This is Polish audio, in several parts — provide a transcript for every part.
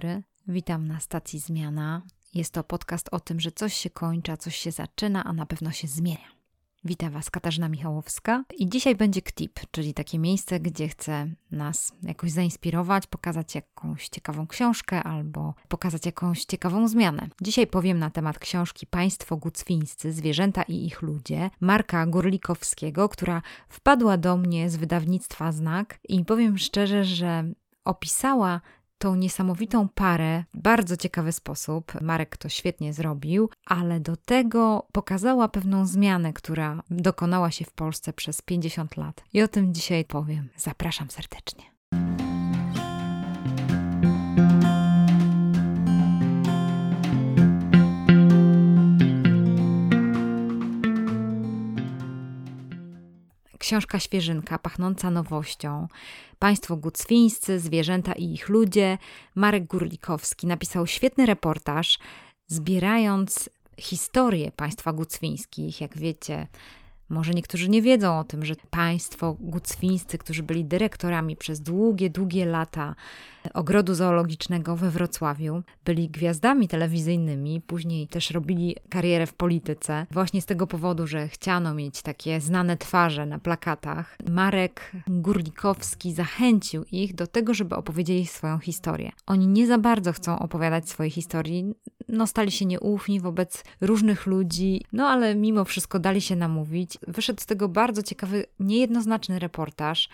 Dobry, witam na stacji Zmiana. Jest to podcast o tym, że coś się kończy, coś się zaczyna, a na pewno się zmienia. Witam Was Katarzyna Michałowska i dzisiaj będzie KTIP, czyli takie miejsce, gdzie chcę nas jakoś zainspirować, pokazać jakąś ciekawą książkę albo pokazać jakąś ciekawą zmianę. Dzisiaj powiem na temat książki Państwo Gucwińscy, Zwierzęta i ich ludzie Marka Górlikowskiego, która wpadła do mnie z wydawnictwa Znak i powiem szczerze, że opisała tą niesamowitą parę w bardzo ciekawy sposób. Marek to świetnie zrobił, ale do tego pokazała pewną zmianę, która dokonała się w Polsce przez 50 lat. I o tym dzisiaj powiem. Zapraszam serdecznie. Książka świeżynka, pachnąca nowością. Państwo gucwińscy, zwierzęta i ich ludzie. Marek Górlikowski napisał świetny reportaż, zbierając historię państwa gucwińskich. Jak wiecie, może niektórzy nie wiedzą o tym, że państwo gucwińscy, którzy byli dyrektorami przez długie, długie lata ogrodu zoologicznego we Wrocławiu, byli gwiazdami telewizyjnymi, później też robili karierę w polityce, właśnie z tego powodu, że chciano mieć takie znane twarze na plakatach. Marek Górlikowski zachęcił ich do tego, żeby opowiedzieli swoją historię. Oni nie za bardzo chcą opowiadać swojej historii, no stali się nieufni wobec różnych ludzi, no ale mimo wszystko dali się namówić. Wyszedł z tego bardzo ciekawy, niejednoznaczny reportaż.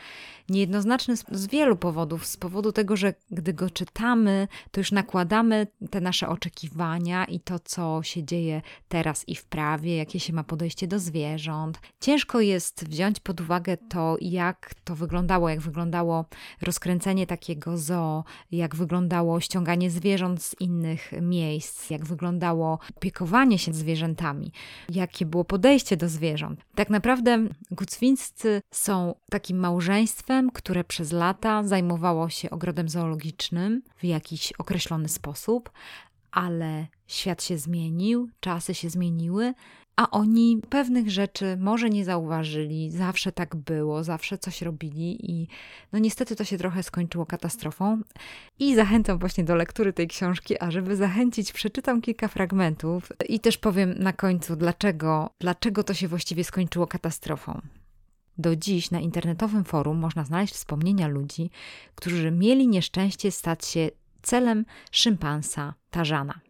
Niejednoznaczny z, z wielu powodów. Z powodu tego, że gdy go czytamy, to już nakładamy te nasze oczekiwania i to, co się dzieje teraz i w prawie, jakie się ma podejście do zwierząt. Ciężko jest wziąć pod uwagę to, jak to wyglądało, jak wyglądało rozkręcenie takiego zoo, jak wyglądało ściąganie zwierząt z innych miejsc, jak wyglądało opiekowanie się zwierzętami, jakie było podejście do zwierząt. Tak naprawdę Gucwińscy są takim małżeństwem, które przez lata zajmowało się ogrodem zoologicznym w jakiś określony sposób, ale świat się zmienił, czasy się zmieniły, a oni pewnych rzeczy może nie zauważyli, zawsze tak było, zawsze coś robili i no niestety to się trochę skończyło katastrofą. I zachęcam właśnie do lektury tej książki, a żeby zachęcić, przeczytam kilka fragmentów i też powiem na końcu, dlaczego, dlaczego to się właściwie skończyło katastrofą. Do dziś na internetowym forum można znaleźć wspomnienia ludzi, którzy mieli nieszczęście stać się celem szympansa Tarzana.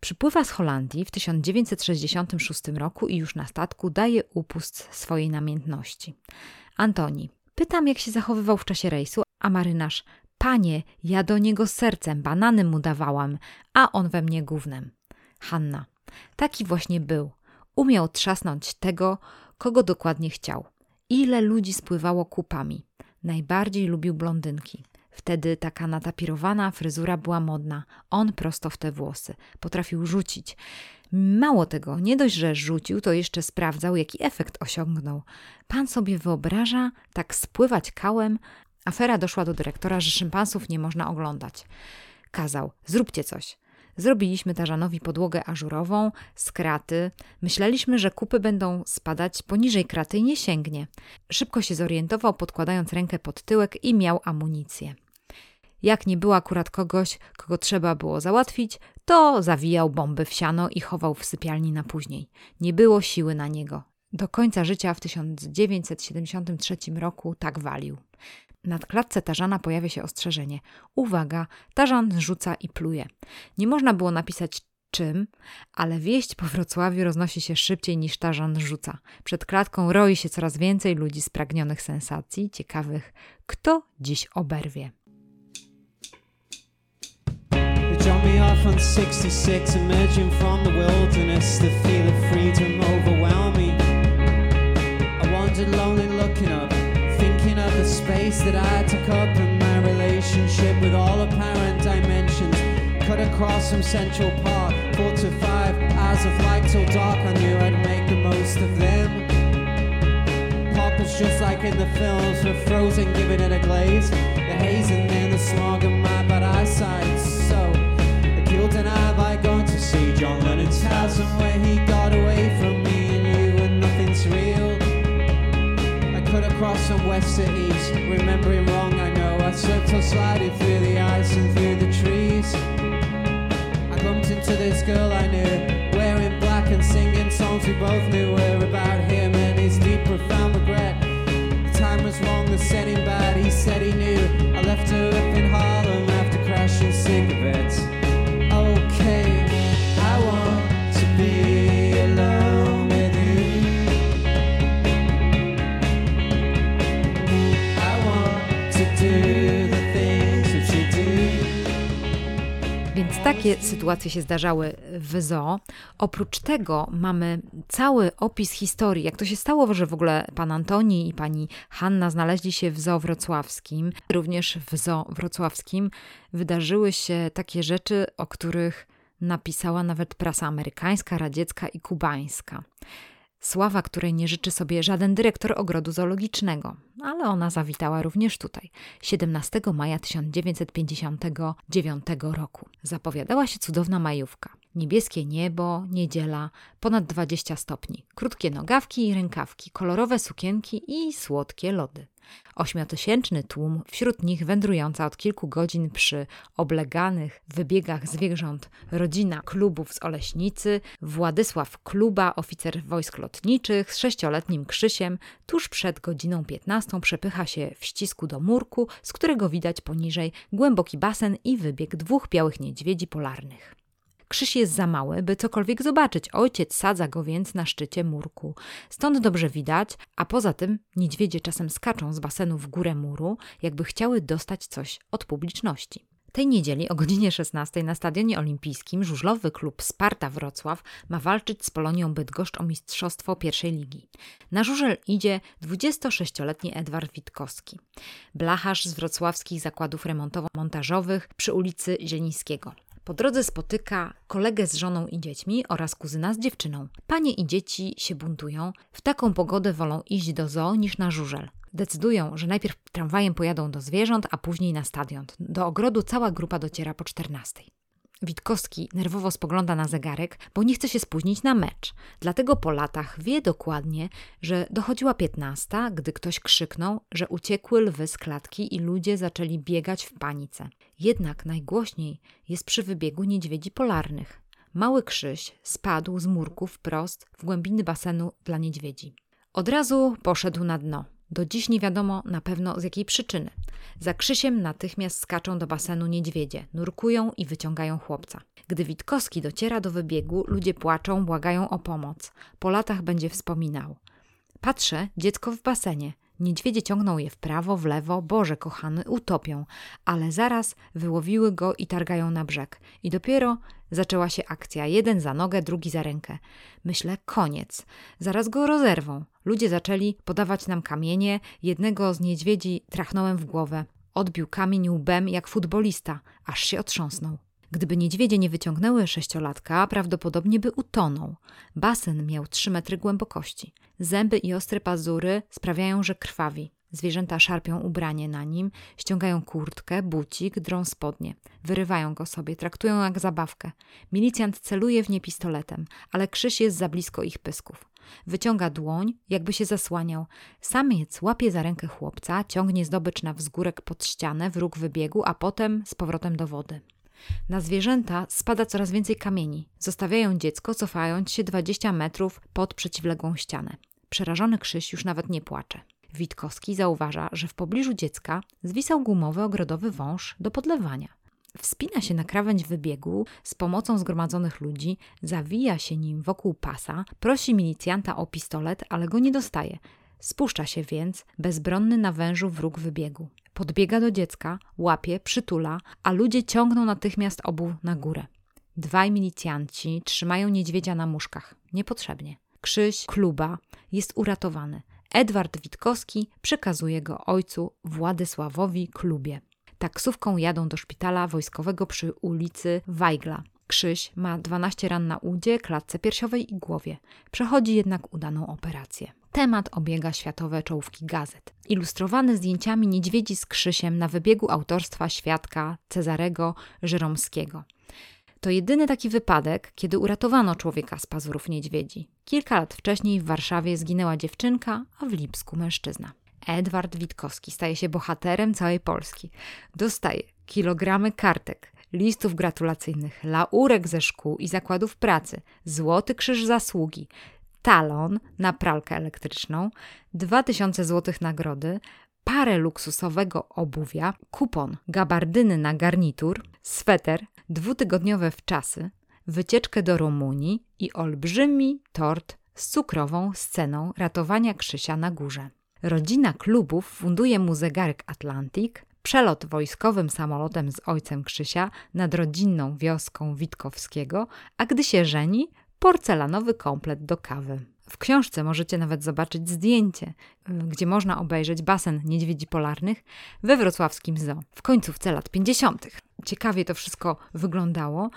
Przypływa z Holandii w 1966 roku i już na statku daje upust swojej namiętności. Antoni. Pytam, jak się zachowywał w czasie rejsu, a marynarz. Panie, ja do niego sercem, banany mu dawałam, a on we mnie gównem. Hanna. Taki właśnie był. Umiał trzasnąć tego, kogo dokładnie chciał. Ile ludzi spływało kupami. Najbardziej lubił blondynki. Wtedy taka natapirowana fryzura była modna. On prosto w te włosy. Potrafił rzucić. Mało tego, nie dość, że rzucił, to jeszcze sprawdzał, jaki efekt osiągnął. Pan sobie wyobraża tak spływać kałem? Afera doszła do dyrektora, że szympansów nie można oglądać. Kazał, zróbcie coś. Zrobiliśmy Tarzanowi podłogę ażurową z kraty. Myśleliśmy, że kupy będą spadać poniżej kraty i nie sięgnie. Szybko się zorientował, podkładając rękę pod tyłek i miał amunicję. Jak nie było akurat kogoś, kogo trzeba było załatwić, to zawijał bomby w siano i chował w sypialni na później. Nie było siły na niego. Do końca życia w 1973 roku tak walił. Na klatce Tarzana pojawia się ostrzeżenie. Uwaga, Tarzan zrzuca i pluje. Nie można było napisać czym, ale wieść po Wrocławiu roznosi się szybciej niż Tarzan rzuca. Przed klatką roi się coraz więcej ludzi spragnionych sensacji, ciekawych, kto dziś oberwie. Off on 66, emerging from the wilderness. The feel of freedom overwhelmed space that I took up in my relationship with all apparent dimensions. Cut across from Central Park, four to five hours of light till dark. I knew I'd make the most of them. Park was just like in the films, we're frozen, giving it a glaze. The haze and then the smog of my bad eyesight. So the killed and I like going to see John Lennon's house and where he got across from west to east, remembering wrong I know. I slipped circled sliding through the ice and through the trees. I bumped into this girl I knew, wearing black and singing songs we both knew were about him and his deep, profound regret. The time was wrong, the setting bad, he said he knew. I left her up in Harlem. Takie sytuacje się zdarzały w zoo. Oprócz tego mamy cały opis historii, jak to się stało, że w ogóle pan Antoni i pani Hanna znaleźli się w zoo wrocławskim. Również w zoo wrocławskim wydarzyły się takie rzeczy, o których napisała nawet prasa amerykańska, radziecka i kubańska. Sława, której nie życzy sobie żaden dyrektor ogrodu zoologicznego, ale ona zawitała również tutaj, 17 maja 1959 roku. Zapowiadała się cudowna majówka. Niebieskie niebo, niedziela, ponad 20 stopni, krótkie nogawki i rękawki, kolorowe sukienki i słodkie lody. Ośmiotysięczny tłum, wśród nich wędrująca od kilku godzin przy obleganych wybiegach zwierząt rodzina klubów z Oleśnicy, Władysław Kluba, oficer wojsk lotniczych z sześcioletnim Krzysiem, tuż przed godziną 15 przepycha się w ścisku do murku, z którego widać poniżej głęboki basen i wybieg dwóch białych niedźwiedzi polarnych. Krzyż jest za mały, by cokolwiek zobaczyć. Ojciec sadza go więc na szczycie murku. Stąd dobrze widać, a poza tym niedźwiedzie czasem skaczą z basenu w górę muru, jakby chciały dostać coś od publiczności. Tej niedzieli o godzinie 16 na Stadionie Olimpijskim żużlowy klub Sparta Wrocław ma walczyć z Polonią Bydgoszcz o mistrzostwo pierwszej ligi. Na żużel idzie 26-letni Edward Witkowski, blacharz z wrocławskich zakładów remontowo-montażowych przy ulicy Zielińskiego. Po drodze spotyka kolegę z żoną i dziećmi oraz kuzyna z dziewczyną. Panie i dzieci się buntują. W taką pogodę wolą iść do zoo niż na żużel. Decydują, że najpierw tramwajem pojadą do zwierząt, a później na stadion. Do ogrodu cała grupa dociera po 14. Witkowski nerwowo spogląda na zegarek, bo nie chce się spóźnić na mecz. Dlatego po latach wie dokładnie, że dochodziła piętnasta, gdy ktoś krzyknął, że uciekły lwy z klatki i ludzie zaczęli biegać w panice. Jednak najgłośniej jest przy wybiegu niedźwiedzi polarnych. Mały Krzyś spadł z murku wprost w głębiny basenu dla niedźwiedzi. Od razu poszedł na dno. Do dziś nie wiadomo na pewno z jakiej przyczyny. Za Krzysiem natychmiast skaczą do basenu niedźwiedzie, nurkują i wyciągają chłopca. Gdy Witkowski dociera do wybiegu, ludzie płaczą, błagają o pomoc. Po latach będzie wspominał. Patrzę, dziecko w basenie. Niedźwiedzie ciągną je w prawo, w lewo, Boże kochany, utopią, ale zaraz wyłowiły go i targają na brzeg. I dopiero zaczęła się akcja. Jeden za nogę, drugi za rękę. Myślę, koniec. Zaraz go rozerwą. Ludzie zaczęli podawać nam kamienie. Jednego z niedźwiedzi trachnąłem w głowę. Odbił kamień łbem jak futbolista, aż się otrząsnął. Gdyby niedźwiedzie nie wyciągnęły sześciolatka, prawdopodobnie by utonął. Basen miał trzy metry głębokości. Zęby i ostre pazury sprawiają, że krwawi. Zwierzęta szarpią ubranie na nim, ściągają kurtkę, bucik, drą spodnie. Wyrywają go sobie, traktują jak zabawkę. Milicjant celuje w nie pistoletem, ale krzyż jest za blisko ich pysków. Wyciąga dłoń, jakby się zasłaniał. Samiec łapie za rękę chłopca, ciągnie zdobycz na wzgórek pod ścianę, wróg wybiegu, a potem z powrotem do wody. Na zwierzęta spada coraz więcej kamieni. Zostawiają dziecko, cofając się 20 metrów pod przeciwległą ścianę. Przerażony Krzyś już nawet nie płacze. Witkowski zauważa, że w pobliżu dziecka zwisał gumowy ogrodowy wąż do podlewania. Wspina się na krawędź wybiegu z pomocą zgromadzonych ludzi, zawija się nim wokół pasa, prosi milicjanta o pistolet, ale go nie dostaje. Spuszcza się więc, bezbronny na wężu wróg wybiegu. Podbiega do dziecka, łapie, przytula, a ludzie ciągną natychmiast obu na górę. Dwaj milicjanci trzymają niedźwiedzia na muszkach. Niepotrzebnie. Krzyś, kluba, jest uratowany. Edward Witkowski przekazuje go ojcu Władysławowi Klubie. Taksówką jadą do szpitala wojskowego przy ulicy Wajgla. Krzyś ma 12 ran na udzie, klatce piersiowej i głowie. Przechodzi jednak udaną operację. Temat obiega światowe czołówki gazet. Ilustrowany zdjęciami niedźwiedzi z Krzysiem na wybiegu autorstwa świadka Cezarego Żyromskiego. To jedyny taki wypadek, kiedy uratowano człowieka z pazurów niedźwiedzi. Kilka lat wcześniej w Warszawie zginęła dziewczynka, a w Lipsku mężczyzna. Edward Witkowski staje się bohaterem całej Polski. Dostaje kilogramy kartek, listów gratulacyjnych, laurek ze szkół i zakładów pracy, złoty krzyż zasługi, talon na pralkę elektryczną, 2000 zł nagrody, parę luksusowego obuwia, kupon gabardyny na garnitur, sweter, dwutygodniowe wczasy, wycieczkę do Rumunii i olbrzymi tort z cukrową sceną ratowania Krzysia na górze. Rodzina klubów funduje mu zegarek Atlantic, Przelot wojskowym samolotem z ojcem Krzysia nad rodzinną wioską Witkowskiego, a gdy się żeni, porcelanowy komplet do kawy. W książce możecie nawet zobaczyć zdjęcie, gdzie można obejrzeć basen niedźwiedzi polarnych we wrocławskim zoo w końcówce lat 50. Ciekawie to wszystko wyglądało,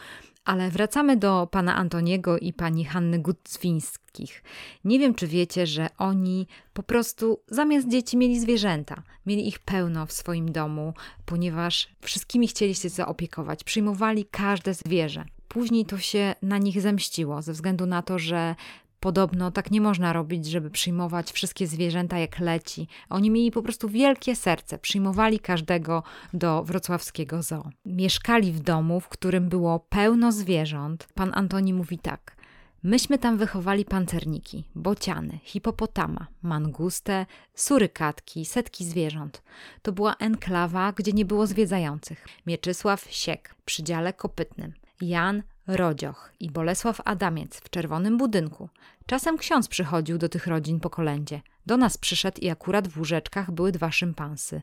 ale wracamy do pana Antoniego i pani Hanny Gucwińskich. Nie wiem, czy wiecie, że oni po prostu zamiast dzieci mieli zwierzęta. Mieli ich pełno w swoim domu, ponieważ wszystkimi chcieli się zaopiekować. Przyjmowali każde zwierzę. Później to się na nich zemściło, ze względu na to, że Podobno tak nie można robić, żeby przyjmować wszystkie zwierzęta jak leci. Oni mieli po prostu wielkie serce, przyjmowali każdego do wrocławskiego zoo. Mieszkali w domu, w którym było pełno zwierząt. Pan Antoni mówi tak. Myśmy tam wychowali pancerniki, bociany, hipopotama, mangustę, surykatki, setki zwierząt. To była enklawa, gdzie nie było zwiedzających. Mieczysław Siek przy dziale kopytnym. Jan Rodzioch i Bolesław Adamiec w czerwonym budynku. Czasem ksiądz przychodził do tych rodzin po kolędzie. Do nas przyszedł i akurat w łóżeczkach były dwa szympansy.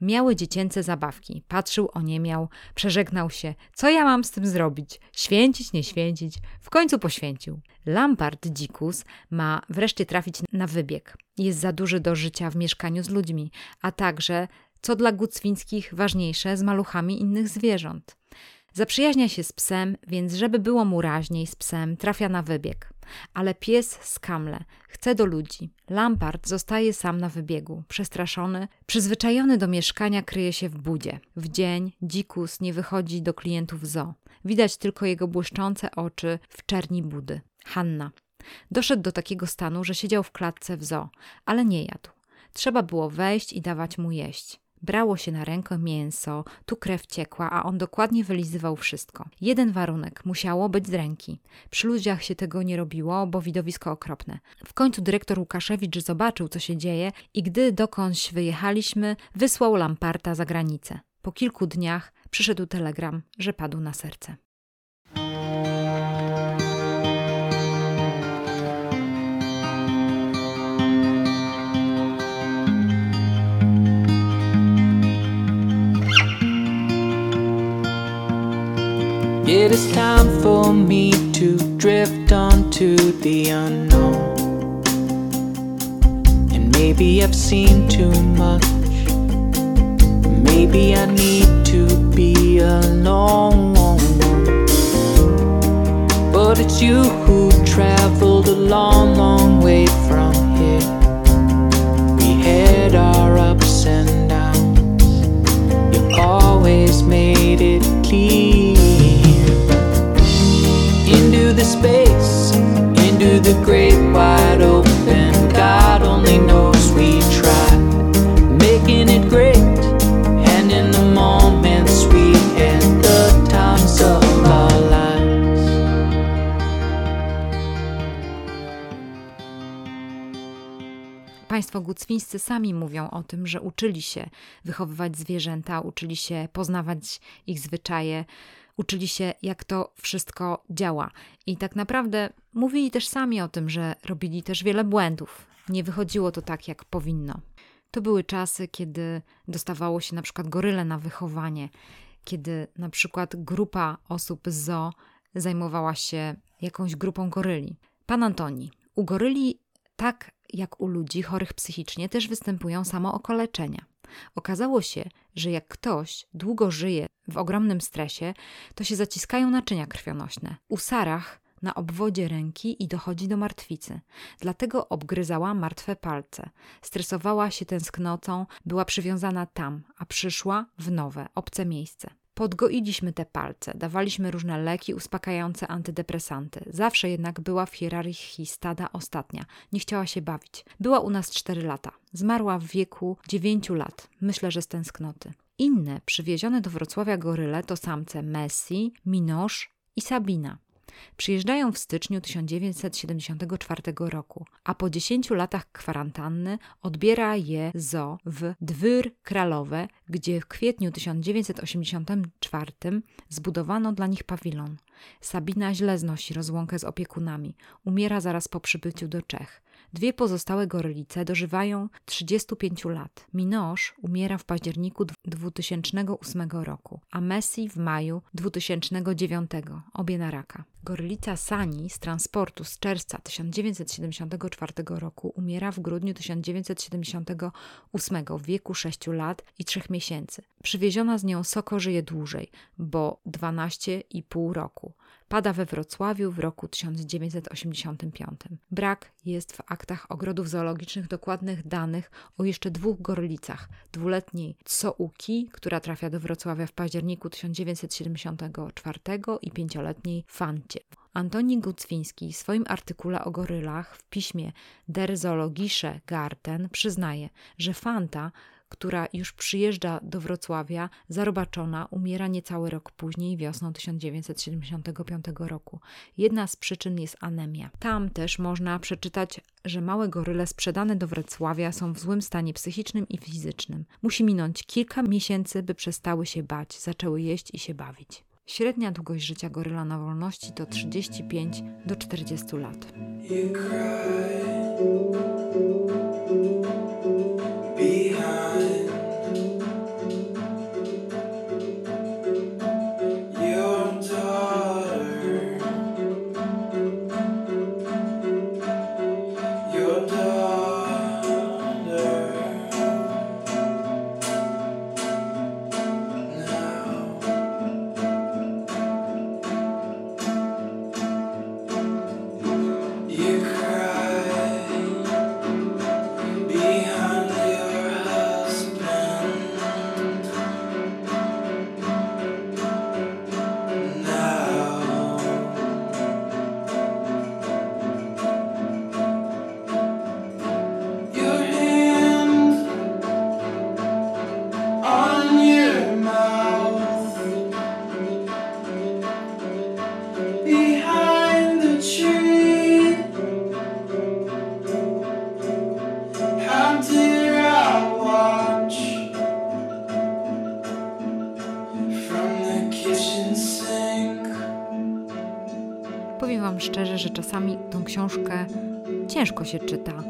Miały dziecięce zabawki. Patrzył, oniemiał, przeżegnał się. Co ja mam z tym zrobić? Święcić, nie święcić? W końcu poświęcił. Lampard dzikus ma wreszcie trafić na wybieg. Jest za duży do życia w mieszkaniu z ludźmi, a także, co dla Gucwińskich ważniejsze, z maluchami innych zwierząt. Zaprzyjaźnia się z psem, więc żeby było mu raźniej z psem, trafia na wybieg. Ale pies skamle, chce do ludzi. Lampard zostaje sam na wybiegu, przestraszony, przyzwyczajony do mieszkania kryje się w budzie. W dzień dzikus nie wychodzi do klientów zoo. Widać tylko jego błyszczące oczy w czerni budy. Hanna. Doszedł do takiego stanu, że siedział w klatce w zoo, ale nie jadł. Trzeba było wejść i dawać mu jeść. Brało się na rękę mięso, tu krew ciekła, a on dokładnie wylizywał wszystko. Jeden warunek musiało być z ręki. Przy ludziach się tego nie robiło, bo widowisko okropne. W końcu dyrektor Łukaszewicz zobaczył, co się dzieje i gdy dokądś wyjechaliśmy, wysłał Lamparta za granicę. Po kilku dniach przyszedł telegram, że padł na serce. It is time for me to drift onto the unknown. And maybe I've seen too much. Maybe I need to be alone. But it's you who traveled a long, long way from here. We had our ups and downs. You always made it clear space, into the great wide open. God only knows we tried, making it great, and in the moments we had the times of our lives. Państwo gucwińscy sami mówią o tym, że uczyli się wychowywać zwierzęta, uczyli się poznawać ich zwyczaje, uczyli się, jak to wszystko działa. I tak naprawdę mówili też sami o tym, że robili też wiele błędów. Nie wychodziło to tak, jak powinno. To były czasy, kiedy dostawało się na przykład goryle na wychowanie, kiedy na przykład grupa osób z zoo zajmowała się jakąś grupą goryli. Pan Antoni, u goryli, tak jak u ludzi chorych psychicznie, też występują samookoleczenia. Okazało się, że jak ktoś długo żyje w ogromnym stresie, to się zaciskają naczynia krwionośne. U Sarach na obwodzie ręki i dochodzi do martwicy. Dlatego obgryzała martwe palce. Stresowała się tęsknotą, była przywiązana tam, a przyszła w nowe, obce miejsce. Podgoiliśmy te palce, dawaliśmy różne leki uspokajające antydepresanty. Zawsze jednak była w hierarchii stada ostatnia. Nie chciała się bawić. Była u nas 4 lata. Zmarła w wieku 9 lat. Myślę, że z tęsknoty. Inne przywiezione do Wrocławia goryle to samce Messi, Minosz i Sabina. Przyjeżdżają w styczniu 1974 roku, a po 10 latach kwarantanny odbiera je zo w Dwyr Kralowe, gdzie w kwietniu 1984 zbudowano dla nich pawilon. Sabina źle znosi rozłąkę z opiekunami. Umiera zaraz po przybyciu do Czech. Dwie pozostałe gorylice dożywają 35 lat. Minosz umiera w październiku 2008 roku, a Messi w maju 2009, obie na raka. Gorylica Sani z transportu z czerwca 1974 roku umiera w grudniu 1978 w wieku 6 lat i 3 miesięcy. Przywieziona z nią Soko żyje dłużej, bo 12,5 roku. Pada we Wrocławiu w roku 1985. Brak jest w aktach ogrodów zoologicznych dokładnych danych o jeszcze dwóch gorylicach. Dwuletniej Tsouki, która trafia do Wrocławia w październiku 1974 i pięcioletniej Fancie. Antoni Gucwiński w swoim artykule o gorylach w piśmie Der Zoologische Garten przyznaje, że Fanta która już przyjeżdża do Wrocławia, zarobaczona, umiera niecały rok później, wiosną 1975 roku. Jedna z przyczyn jest anemia. Tam też można przeczytać, że małe goryle sprzedane do Wrocławia są w złym stanie psychicznym i fizycznym. Musi minąć kilka miesięcy, by przestały się bać, zaczęły jeść i się bawić. Średnia długość życia goryla na wolności to 35 do 40 lat. Szczerze, że czasami tą książkę ciężko się czyta,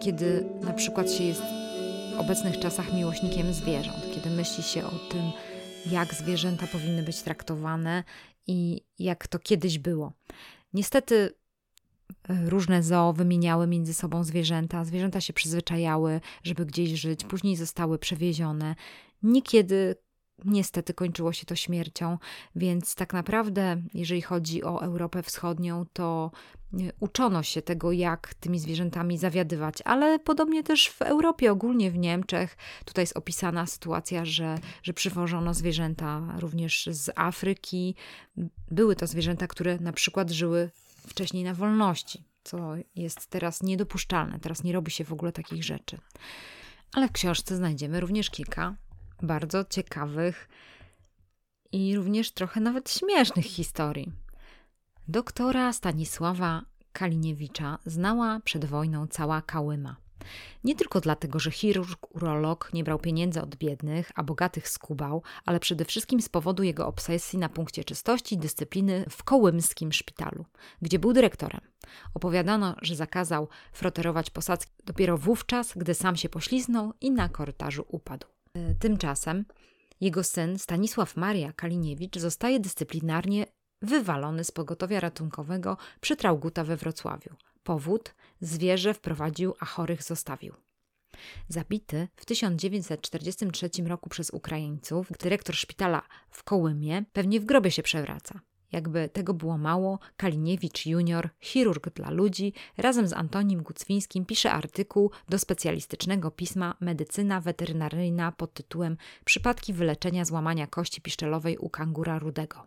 kiedy na przykład się jest w obecnych czasach miłośnikiem zwierząt, kiedy myśli się o tym, jak zwierzęta powinny być traktowane i jak to kiedyś było. Niestety e, różne zoo wymieniały między sobą zwierzęta, zwierzęta się przyzwyczajały, żeby gdzieś żyć, później zostały przewiezione. Niekiedy Niestety kończyło się to śmiercią, więc tak naprawdę, jeżeli chodzi o Europę Wschodnią, to e, uczono się tego, jak tymi zwierzętami zawiadywać, ale podobnie też w Europie, ogólnie w Niemczech. Tutaj jest opisana sytuacja, że, że przywożono zwierzęta również z Afryki. Były to zwierzęta, które na przykład żyły wcześniej na wolności, co jest teraz niedopuszczalne. Teraz nie robi się w ogóle takich rzeczy. Ale w książce znajdziemy również kilka bardzo ciekawych i również trochę nawet śmiesznych historii. Doktora Stanisława Kaliniewicza znała przed wojną cała Kałyma. Nie tylko dlatego, że chirurg, urolog nie brał pieniędzy od biednych, a bogatych skubał, ale przede wszystkim z powodu jego obsesji na punkcie czystości i dyscypliny w kołymskim szpitalu, gdzie był dyrektorem. Opowiadano, że zakazał froterować posadzki dopiero wówczas, gdy sam się pośliznął i na korytarzu upadł. E, tymczasem jego syn Stanisław Maria Kaliniewicz zostaje dyscyplinarnie wywalony z pogotowia ratunkowego przy Trauguta we Wrocławiu. Powód zwierzę wprowadził, a chorych zostawił. Zabity w 1943 roku przez Ukraińców, dyrektor szpitala w Kołymie pewnie w grobie się przewraca. Jakby tego było mało, Kaliniewicz junior, chirurg dla ludzi, razem z Antonim Gucwińskim pisze artykuł do specjalistycznego pisma Medycyna weterynaryjna pod tytułem Przypadki wyleczenia złamania kości piszczelowej u kangura rudego.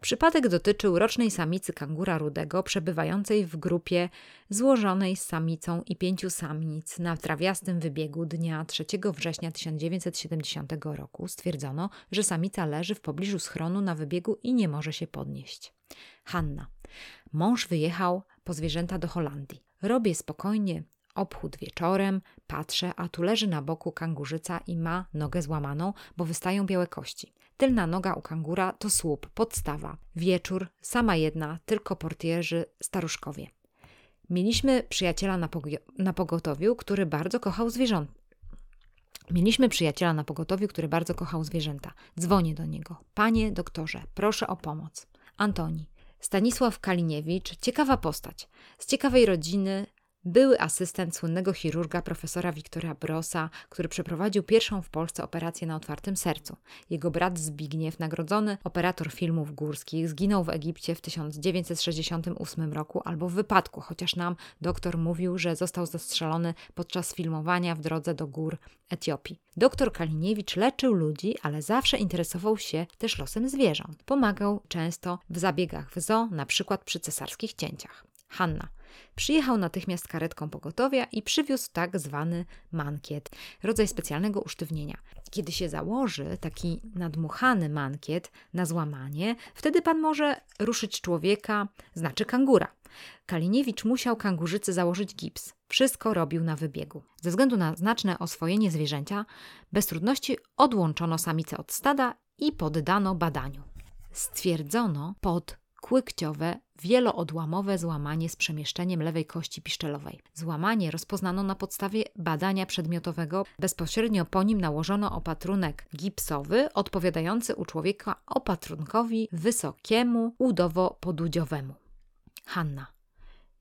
Przypadek dotyczył rocznej samicy kangura rudego przebywającej w grupie złożonej z samicą i pięciu samic na trawiastym wybiegu dnia 3 września 1970 roku. Stwierdzono, że samica leży w pobliżu schronu na wybiegu i nie może się podnieść. Hanna. Mąż wyjechał po zwierzęta do Holandii. Robię spokojnie obchód wieczorem, patrzę, a tu leży na boku kangurzyca i ma nogę złamaną, bo wystają białe kości. Tylna noga u kangura to słup, podstawa. Wieczór, sama jedna, tylko portierzy, staruszkowie. Mieliśmy przyjaciela na, na pogotowiu, który bardzo kochał zwierząt. Mieliśmy przyjaciela na pogotowiu, który bardzo kochał zwierzęta. Dzwonię do niego. Panie doktorze, proszę o pomoc. Antoni. Stanisław Kaliniewicz, ciekawa postać. Z ciekawej rodziny, były asystent słynnego chirurga profesora Wiktora Brosa, który przeprowadził pierwszą w Polsce operację na otwartym sercu. Jego brat Zbigniew, nagrodzony operator filmów górskich, zginął w Egipcie w 1968 roku albo w wypadku, chociaż nam doktor mówił, że został zastrzelony podczas filmowania w drodze do gór Etiopii. Doktor Kaliniewicz leczył ludzi, ale zawsze interesował się też losem zwierząt. Pomagał często w zabiegach w zoo, na przykład przy cesarskich cięciach. Hanna. Przyjechał natychmiast karetką pogotowia i przywiózł tak zwany mankiet, rodzaj specjalnego usztywnienia. Kiedy się założy taki nadmuchany mankiet na złamanie, wtedy pan może ruszyć człowieka, znaczy kangura. Kaliniewicz musiał kangurzycy założyć gips. Wszystko robił na wybiegu. Ze względu na znaczne oswojenie zwierzęcia, bez trudności odłączono samicę od stada i poddano badaniu. Stwierdzono pod kłykciowe, wieloodłamowe złamanie z przemieszczeniem lewej kości piszczelowej. Złamanie rozpoznano na podstawie badania przedmiotowego. Bezpośrednio po nim nałożono opatrunek gipsowy odpowiadający u człowieka opatrunkowi wysokiemu udowo-podudziowemu. Hanna.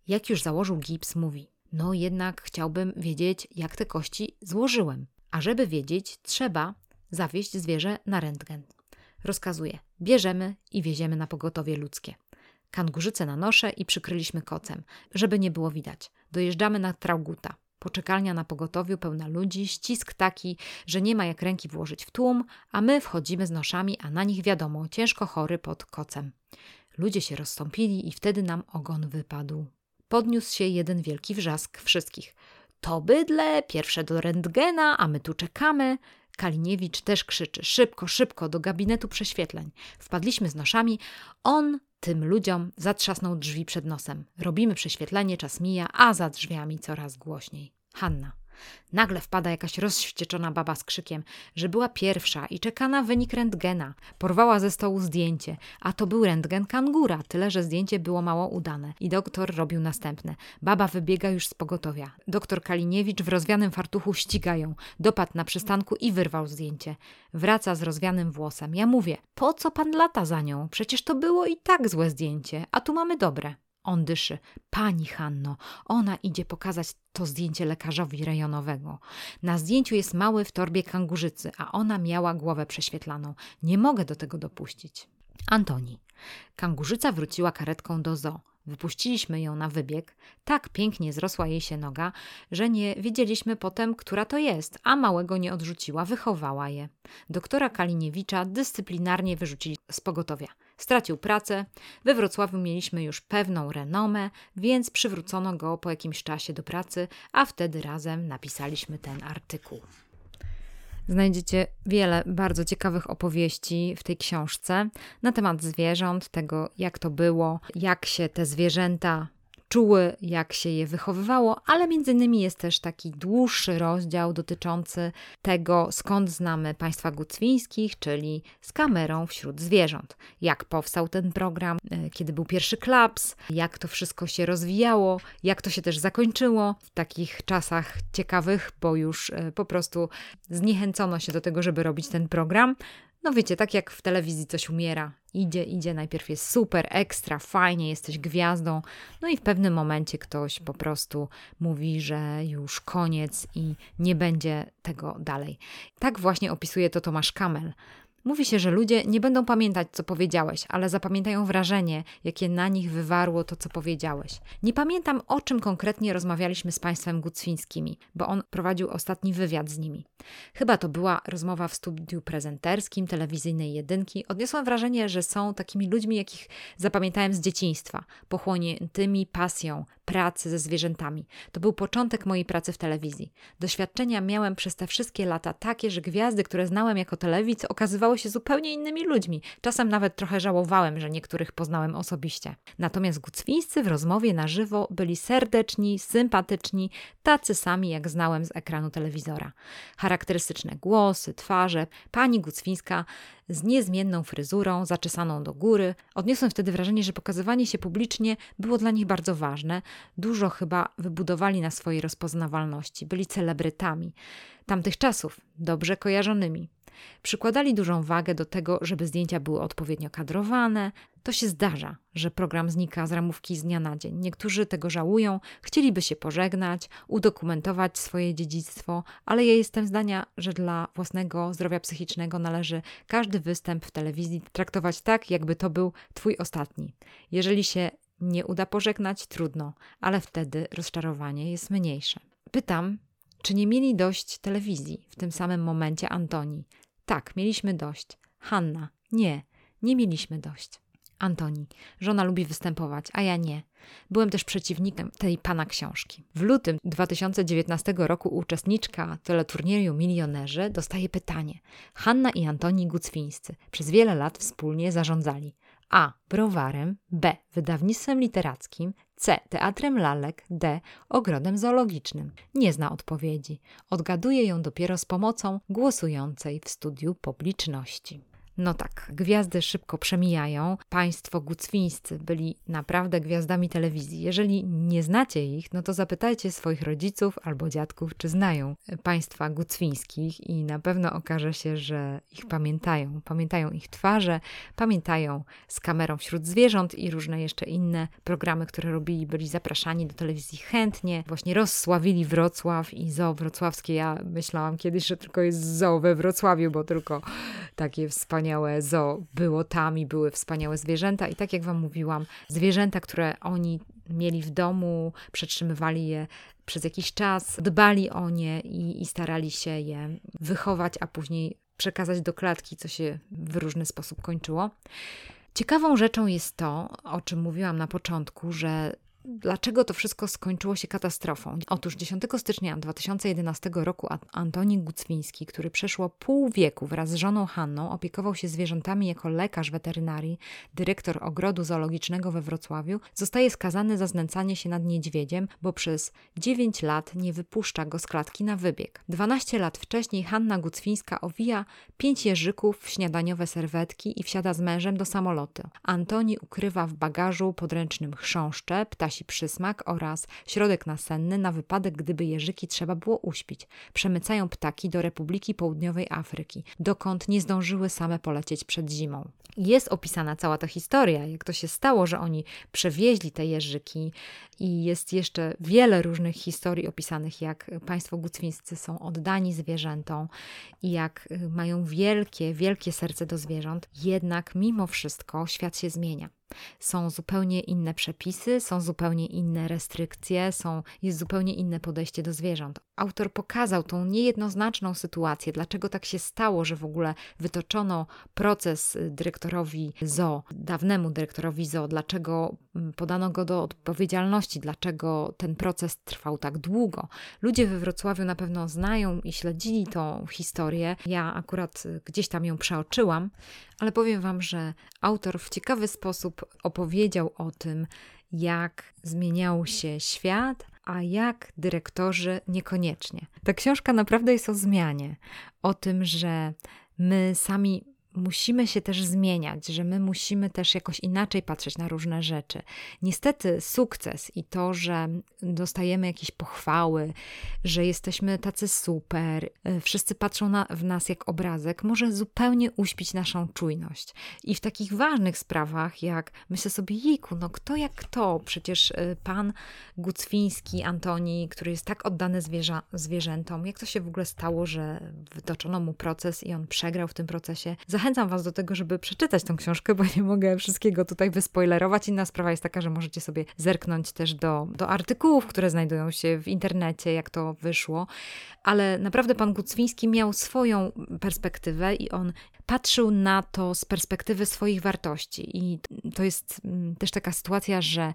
Jak już założył gips, mówi: No jednak chciałbym wiedzieć, jak te kości złożyłem. A żeby wiedzieć, trzeba zawieźć zwierzę na rentgen. Rozkazuje: bierzemy i wieziemy na pogotowie ludzkie. Kangurzyce na nosze i przykryliśmy kocem, żeby nie było widać. Dojeżdżamy na Trauguta. Poczekalnia na pogotowiu pełna ludzi, ścisk taki, że nie ma jak ręki włożyć w tłum, a my wchodzimy z noszami, a na nich wiadomo, ciężko chory pod kocem. Ludzie się rozstąpili i wtedy nam ogon wypadł. Podniósł się jeden wielki wrzask wszystkich. To bydle, pierwsze do rentgena, a my tu czekamy. Kaliniewicz też krzyczy: szybko, szybko, do gabinetu prześwietleń. Wpadliśmy z noszami. On tym ludziom zatrzasnął drzwi przed nosem. Robimy prześwietlenie, czas mija, a za drzwiami coraz głośniej. Hanna. Nagle wpada jakaś rozwścieczona baba z krzykiem, że była pierwsza i czeka na wynik rentgena. Porwała ze stołu zdjęcie, a to był rentgen kangura, tyle że zdjęcie było mało udane. I doktor robił następne. Baba wybiega już z pogotowia. Doktor Kaliniewicz w rozwianym fartuchu ściga ją. Dopadł na przystanku i wyrwał zdjęcie. Wraca z rozwianym włosem. Ja mówię, po co pan lata za nią? Przecież to było i tak złe zdjęcie, a tu mamy dobre. On dyszy. Pani Hanno, ona idzie pokazać to zdjęcie lekarzowi rejonowego. Na zdjęciu jest mały w torbie kangurzycy, a ona miała głowę prześwietlaną. Nie mogę do tego dopuścić. Antoni. Kangurzyca wróciła karetką do zoo. Wypuściliśmy ją na wybieg. Tak pięknie zrosła jej się noga, że nie wiedzieliśmy potem, która to jest, a małego nie odrzuciła, wychowała je. Doktora Kaliniewicza dyscyplinarnie wyrzucili z pogotowia. Stracił pracę, we Wrocławiu mieliśmy już pewną renomę, więc przywrócono go po jakimś czasie do pracy, a wtedy razem napisaliśmy ten artykuł. Znajdziecie wiele bardzo ciekawych opowieści w tej książce na temat zwierząt, tego jak to było, jak się te zwierzęta czuły, jak się je wychowywało, ale między innymi jest też taki dłuższy rozdział dotyczący tego, skąd znamy państwa gucwińskich, czyli z kamerą wśród zwierząt. Jak powstał ten program, e, kiedy był pierwszy klaps, jak to wszystko się rozwijało, jak to się też zakończyło w takich czasach ciekawych, bo już e, po prostu zniechęcono się do tego, żeby robić ten program. No wiecie, tak jak w telewizji coś umiera, idzie, idzie, najpierw jest super, ekstra, fajnie, jesteś gwiazdą, no i w pewnym momencie ktoś po prostu mówi, że już koniec i nie będzie tego dalej. Tak właśnie opisuje to Tomasz Kamel. Mówi się, że ludzie nie będą pamiętać, co powiedziałeś, ale zapamiętają wrażenie, jakie na nich wywarło to, co powiedziałeś. Nie pamiętam, o czym konkretnie rozmawialiśmy z państwem gucwińskimi, bo on prowadził ostatni wywiad z nimi. Chyba to była rozmowa w studiu prezenterskim telewizyjnej jedynki. Odniosłam wrażenie, że są takimi ludźmi, jakich zapamiętałem z dzieciństwa, pochłoniętymi pasją, pracy ze zwierzętami. To był początek mojej pracy w telewizji. Doświadczenia miałem przez te wszystkie lata takie, że gwiazdy, które znałem jako telewidz, okazywały się zupełnie innymi ludźmi. Czasem nawet trochę żałowałem, że niektórych poznałem osobiście. Natomiast gucwińscy w rozmowie na żywo byli serdeczni, sympatyczni, tacy sami jak znałem z ekranu telewizora. Charakterystyczne głosy, twarze. Pani Gucwińska z niezmienną fryzurą, zaczesaną do góry. Odniosłem wtedy wrażenie, że pokazywanie się publicznie było dla nich bardzo ważne. Dużo chyba wybudowali na swojej rozpoznawalności, byli celebrytami tamtych czasów, dobrze kojarzonymi. Przykładali dużą wagę do tego, żeby zdjęcia były odpowiednio kadrowane. To się zdarza, że program znika z ramówki z dnia na dzień. Niektórzy tego żałują, chcieliby się pożegnać, udokumentować swoje dziedzictwo, ale ja jestem zdania, że dla własnego zdrowia psychicznego należy każdy występ w telewizji traktować tak, jakby to był Twój ostatni. Jeżeli się nie uda pożegnać, trudno, ale wtedy rozczarowanie jest mniejsze. Pytam, czy nie mieli dość telewizji w tym samym momencie Antoni? Tak, mieliśmy dość. Hanna, nie, nie mieliśmy dość. Antoni, żona lubi występować, a ja nie. Byłem też przeciwnikiem tej pana książki. W lutym 2019 roku uczestniczka teleturnieju Milionerzy dostaje pytanie. Hanna i Antoni Gucwińscy przez wiele lat wspólnie zarządzali. A. Browarem, B. Wydawnictwem literackim, C. Teatrem lalek, D. Ogrodem zoologicznym. Nie zna odpowiedzi. Odgaduje ją dopiero z pomocą głosującej w studiu publiczności. No tak, gwiazdy szybko przemijają. Państwo gucwińscy byli naprawdę gwiazdami telewizji. Jeżeli nie znacie ich, no to zapytajcie swoich rodziców albo dziadków, czy znają państwa gucwińskich i na pewno okaże się, że ich pamiętają. Pamiętają ich twarze, pamiętają z kamerą wśród zwierząt i różne jeszcze inne programy, które robili, byli zapraszani do telewizji chętnie. Właśnie rozsławili Wrocław i zoo wrocławskie. Ja myślałam kiedyś, że tylko jest zoo we Wrocławiu, bo tylko takie wspaniałe wspaniałe zoo było tam i były wspaniałe zwierzęta. I tak jak Wam mówiłam, zwierzęta, które oni mieli w domu, przetrzymywali je przez jakiś czas, dbali o nie i, i starali się je wychować, a później przekazać do klatki, co się w różny sposób kończyło. Ciekawą rzeczą jest to, o czym mówiłam na początku, że Dlaczego to wszystko skończyło się katastrofą? Otóż 10 stycznia 2011 roku Antoni Gucwiński, który przeszło pół wieku wraz z żoną Hanną opiekował się zwierzętami jako lekarz weterynarii, dyrektor ogrodu zoologicznego we Wrocławiu, zostaje skazany za znęcanie się nad niedźwiedziem, bo przez 9 lat nie wypuszcza go z klatki na wybieg. 12 lat wcześniej Hanna Gucwińska owija pięć jeżyków w śniadaniowe serwetki i wsiada z mężem do samolotu. Antoni ukrywa w bagażu podręcznym chrząszcze, ptasi przysmak oraz środek nasenny na wypadek, gdyby jeżyki trzeba było uśpić. Przemycają ptaki do Republiki Południowej Afryki, dokąd nie zdążyły same polecieć przed zimą. Jest opisana cała ta historia, jak to się stało, że oni przewieźli te jeżyki i jest jeszcze wiele różnych historii opisanych, jak państwo gucwińscy są oddani zwierzętom i jak y, mają wielkie, wielkie serce do zwierząt. Jednak mimo wszystko świat się zmienia. Są zupełnie inne przepisy, są zupełnie inne restrykcje, są, jest zupełnie inne podejście do zwierząt. Autor pokazał tą niejednoznaczną sytuację, dlaczego tak się stało, że w ogóle wytoczono proces dyrektorowi ZO, dawnemu dyrektorowi ZO, dlaczego mm, podano go do odpowiedzialności, dlaczego ten proces trwał tak długo. Ludzie we Wrocławiu na pewno znają i śledzili tą historię. Ja akurat gdzieś tam ją przeoczyłam, ale powiem Wam, że autor w ciekawy sposób opowiedział o tym, jak zmieniał się świat, a jak dyrektorzy niekoniecznie. Ta książka naprawdę jest o zmianie, o tym, że my sami musimy się też zmieniać, że my musimy też jakoś inaczej patrzeć na różne rzeczy. Niestety sukces i to, że dostajemy jakieś pochwały, że jesteśmy tacy super, e, wszyscy patrzą na, w nas jak obrazek, może zupełnie uśpić naszą czujność. I w takich ważnych sprawach, jak myślę sobie, jejku, no kto jak kto, przecież e, pan Gucwiński, Antoni, który jest tak oddany zwierza, zwierzętom, jak to się w ogóle stało, że wytoczono mu proces i on przegrał w tym procesie. Zachęcam zachęcam Was do tego, żeby przeczytać tą książkę, bo nie mogę wszystkiego tutaj wyspoilerować. Inna sprawa jest taka, że możecie sobie zerknąć też do, do artykułów, które znajdują się w internecie, jak to wyszło. Ale naprawdę pan Gucwiński miał swoją perspektywę i on patrzył na to z perspektywy swoich wartości. I to jest mm, też taka sytuacja, że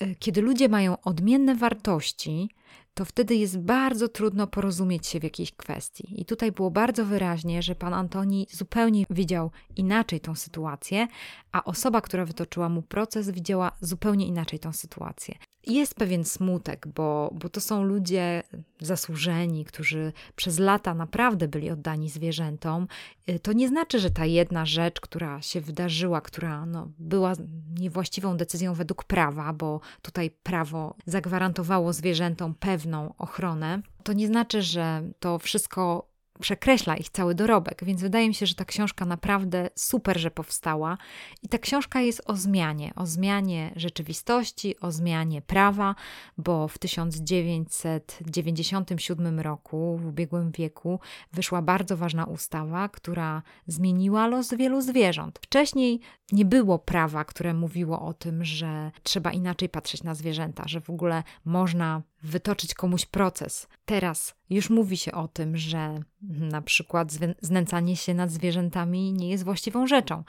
e, kiedy ludzie mają odmienne wartości, to wtedy jest bardzo trudno porozumieć się w jakiejś kwestii. I tutaj było bardzo wyraźnie, że pan Antoni zupełnie widział inaczej tą sytuację, a osoba, która wytoczyła mu proces, widziała zupełnie inaczej tą sytuację. Jest pewien smutek, bo, bo to są ludzie zasłużeni, którzy przez lata naprawdę byli oddani zwierzętom. Y, to nie znaczy, że ta jedna rzecz, która się wydarzyła, która no, była niewłaściwą decyzją według prawa, bo tutaj prawo zagwarantowało zwierzętom pewną ochronę, to nie znaczy, że to wszystko przekreśla ich cały dorobek, więc wydaje mi się, że ta książka naprawdę super, że powstała. I ta książka jest o zmianie, o zmianie rzeczywistości, o zmianie prawa, bo w 1997 roku, w ubiegłym wieku, wyszła bardzo ważna ustawa, która zmieniła los wielu zwierząt. Wcześniej nie było prawa, które mówiło o tym, że trzeba inaczej patrzeć na zwierzęta, że w ogóle można wytoczyć komuś proces. Teraz już mówi się o tym, że na przykład znęcanie się nad zwierzętami nie jest właściwą rzeczą.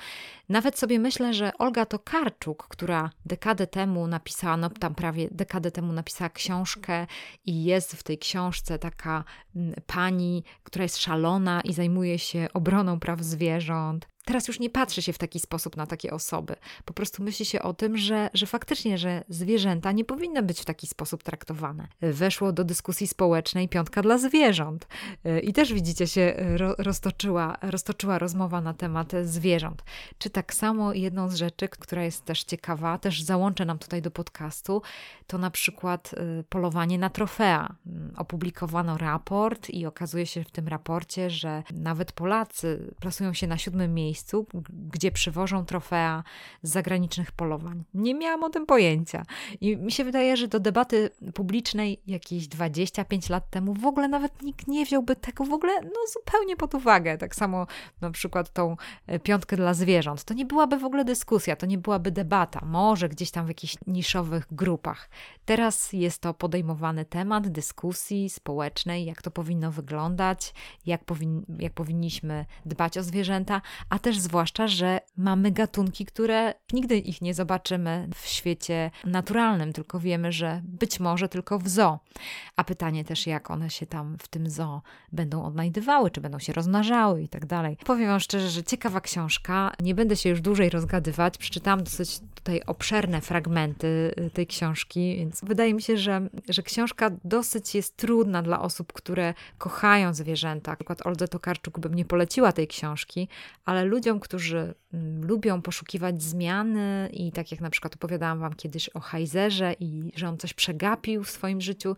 Nawet sobie myślę, że Olga Tokarczuk, która dekadę temu napisała, no tam prawie dekadę temu napisała książkę i jest w tej książce taka mm, pani, która jest szalona i zajmuje się obroną praw zwierząt, Teraz już nie patrzy się w taki sposób na takie osoby. Po prostu myśli się o tym, że, że faktycznie, że zwierzęta nie powinny być w taki sposób traktowane. Weszło do dyskusji społecznej piątka dla zwierząt. I też widzicie się roztoczyła, roztoczyła rozmowa na temat zwierząt. Czy tak samo jedną z rzeczy, która jest też ciekawa, też załączę nam tutaj do podcastu, to na przykład y, polowanie na trofea. Opublikowano raport i okazuje się w tym raporcie, że nawet Polacy plasują się na siódmym miejscu miejscu, gdzie przywożą trofea z zagranicznych polowań. Nie miałam o tym pojęcia. I mi się wydaje, że do debaty publicznej jakieś 25 lat temu w ogóle nawet nikt nie wziąłby tego w ogóle no, zupełnie pod uwagę. Tak samo na przykład tą e, piątkę dla zwierząt. To nie byłaby w ogóle dyskusja, to nie byłaby debata. Może gdzieś tam w jakichś niszowych grupach. Teraz jest to podejmowany temat dyskusji społecznej, jak to powinno wyglądać, jak, powin jak powinniśmy dbać o zwierzęta, a też zwłaszcza, że mamy gatunki, które nigdy ich nie zobaczymy w świecie naturalnym, tylko wiemy, że być może tylko w zoo. A pytanie też, jak one się tam w tym zoo będą odnajdywały, czy będą się rozmnażały i tak dalej. Powiem Wam szczerze, że ciekawa książka. Nie będę się już dłużej rozgadywać. Przeczytałam dosyć tutaj obszerne fragmenty y, tej książki, więc wydaje mi się, że, że książka dosyć jest trudna dla osób, które kochają zwierzęta. Na przykład Oldze Tokarczuk bym nie poleciła tej książki, ale ludziom, którzy mm, lubią poszukiwać zmiany i tak jak na przykład opowiadałam Wam kiedyś o Heizerze i że on coś przegapił w swoim życiu,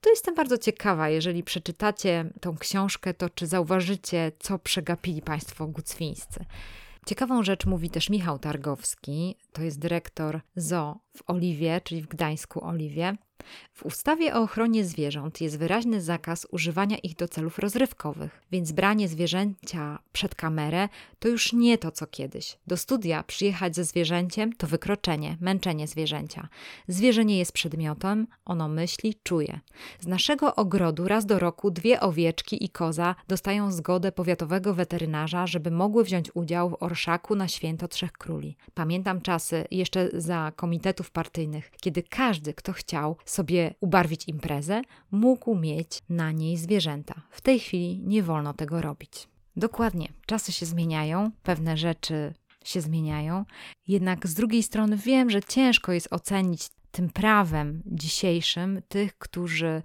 to jestem bardzo ciekawa, jeżeli przeczytacie tą książkę, to czy zauważycie, co przegapili Państwo gucwińscy. Ciekawą rzecz mówi też Michał Targowski, to jest dyrektor ZO w Oliwie, czyli w Gdańsku Oliwie. W ustawie o ochronie zwierząt jest wyraźny zakaz używania ich do celów rozrywkowych, więc branie zwierzęcia przed kamerę to już nie to co kiedyś. Do studia przyjechać ze zwierzęciem to wykroczenie, męczenie zwierzęcia. Zwierzę nie jest przedmiotem, ono myśli, czuje. Z naszego ogrodu raz do roku dwie owieczki i koza dostają zgodę powiatowego weterynarza, żeby mogły wziąć udział w orszaku na święto Trzech Króli. Pamiętam czasy jeszcze za komitetów partyjnych, kiedy każdy, kto chciał, sobie ubarwić imprezę, mógł mieć na niej zwierzęta. W tej chwili nie wolno tego robić. Dokładnie, czasy się zmieniają, pewne rzeczy się zmieniają, jednak z drugiej strony wiem, że ciężko jest ocenić tym prawem dzisiejszym tych, którzy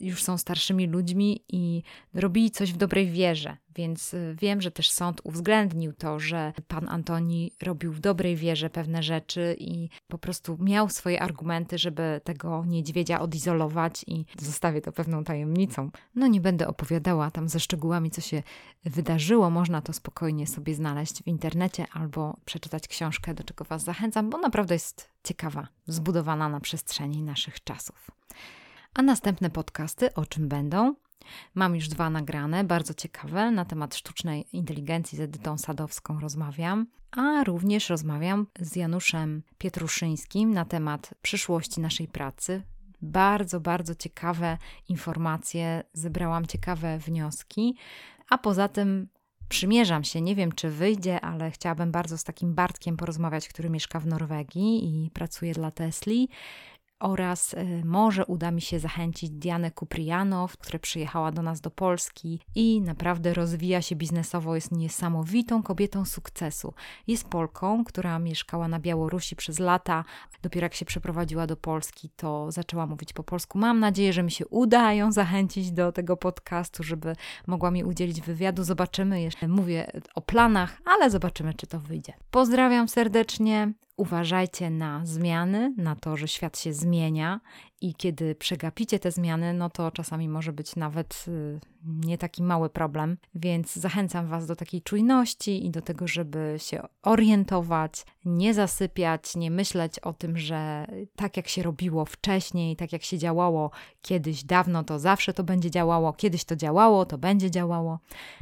już są starszymi ludźmi i robili coś w dobrej wierze. Więc y, wiem, że też sąd uwzględnił to, że pan Antoni robił w dobrej wierze pewne rzeczy i po prostu miał swoje argumenty, żeby tego niedźwiedzia odizolować i zostawię to pewną tajemnicą. No nie będę opowiadała tam ze szczegółami, co się wydarzyło. Można to spokojnie sobie znaleźć w internecie albo przeczytać książkę, do czego Was zachęcam, bo naprawdę jest ciekawa, zbudowana na przestrzeni naszych czasów. A następne podcasty o czym będą? Mam już dwa nagrane, bardzo ciekawe, na temat sztucznej inteligencji z Edytą Sadowską rozmawiam, a również rozmawiam z Januszem Pietruszyńskim na temat przyszłości naszej pracy. Bardzo, bardzo ciekawe informacje, zebrałam ciekawe wnioski, a poza tym przymierzam się, nie wiem czy wyjdzie, ale chciałabym bardzo z takim Bartkiem porozmawiać, który mieszka w Norwegii i pracuje dla Tesli oraz y, może uda mi się zachęcić Dianę Kuprianow, która przyjechała do nas do Polski i naprawdę rozwija się biznesowo, jest niesamowitą kobietą sukcesu. Jest Polką, która mieszkała na Białorusi przez lata. Dopiero jak się przeprowadziła do Polski, to zaczęła mówić po polsku. Mam nadzieję, że mi się uda ją zachęcić do tego podcastu, żeby mogła mi udzielić wywiadu. Zobaczymy, jeszcze mówię o planach, ale zobaczymy, czy to wyjdzie. Pozdrawiam serdecznie. Uważajcie na zmiany, na to, że świat się zmienia i kiedy przegapicie te zmiany, no to czasami może być nawet y, nie taki mały problem. Więc zachęcam Was do takiej czujności i do tego, żeby się orientować, nie zasypiać, nie myśleć o tym, że tak jak się robiło wcześniej, tak jak się działało kiedyś dawno, to zawsze to będzie działało, kiedyś to działało, to będzie działało.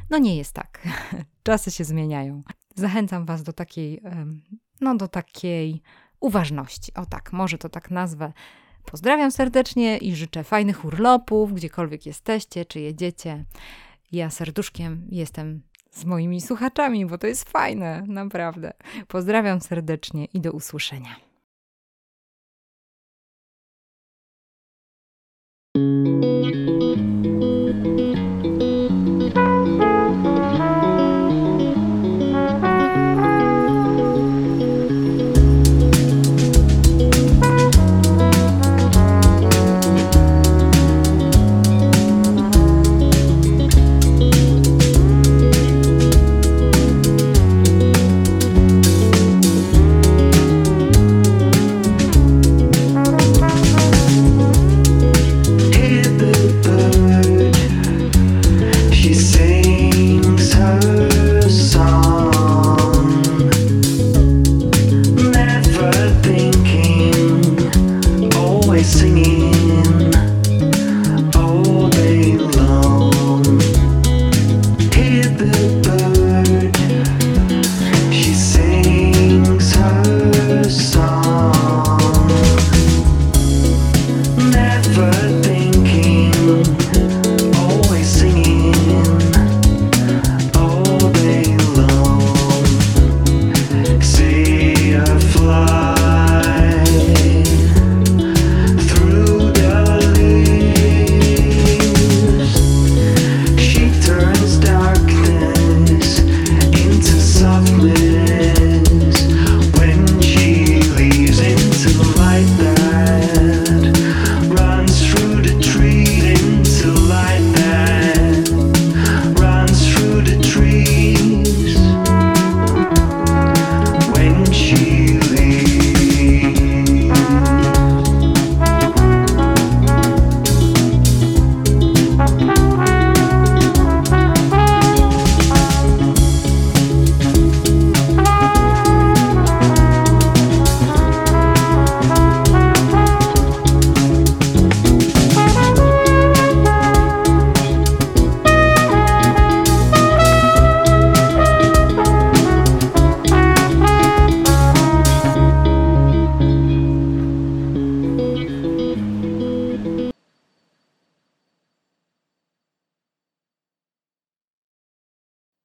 No nie jest tak. Czasy się zmieniają. Zachęcam Was do takiej no do takiej uważności. O tak, może to tak nazwę. Pozdrawiam serdecznie i życzę fajnych urlopów, gdziekolwiek jesteście, czy jedziecie. Ja serduszkiem jestem z moimi słuchaczami, bo to jest fajne, naprawdę. Pozdrawiam serdecznie i do usłyszenia.